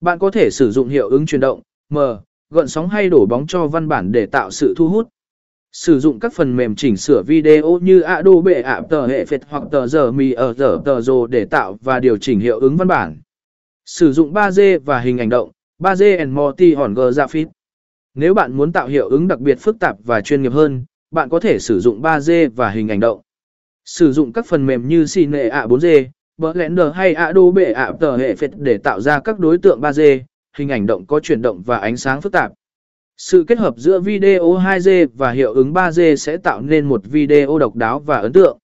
Bạn có thể sử dụng hiệu ứng chuyển động, M, gợn sóng hay đổ bóng cho văn bản để tạo sự thu hút. Sử dụng các phần mềm chỉnh sửa video như Adobe After Effects hoặc tờ giờ mì ở giờ tờ rồ để tạo và điều chỉnh hiệu ứng văn bản. Sử dụng 3D và hình ảnh động, 3D and Multi on Graphics. Nếu bạn muốn tạo hiệu ứng đặc biệt phức tạp và chuyên nghiệp hơn, bạn có thể sử dụng 3D và hình ảnh động. Sử dụng các phần mềm như Cine A4D, Blender hay ạ đô bệ ạ tờ hệ phết để tạo ra các đối tượng 3D, hình ảnh động có chuyển động và ánh sáng phức tạp. Sự kết hợp giữa video 2D và hiệu ứng 3D sẽ tạo nên một video độc đáo và ấn tượng.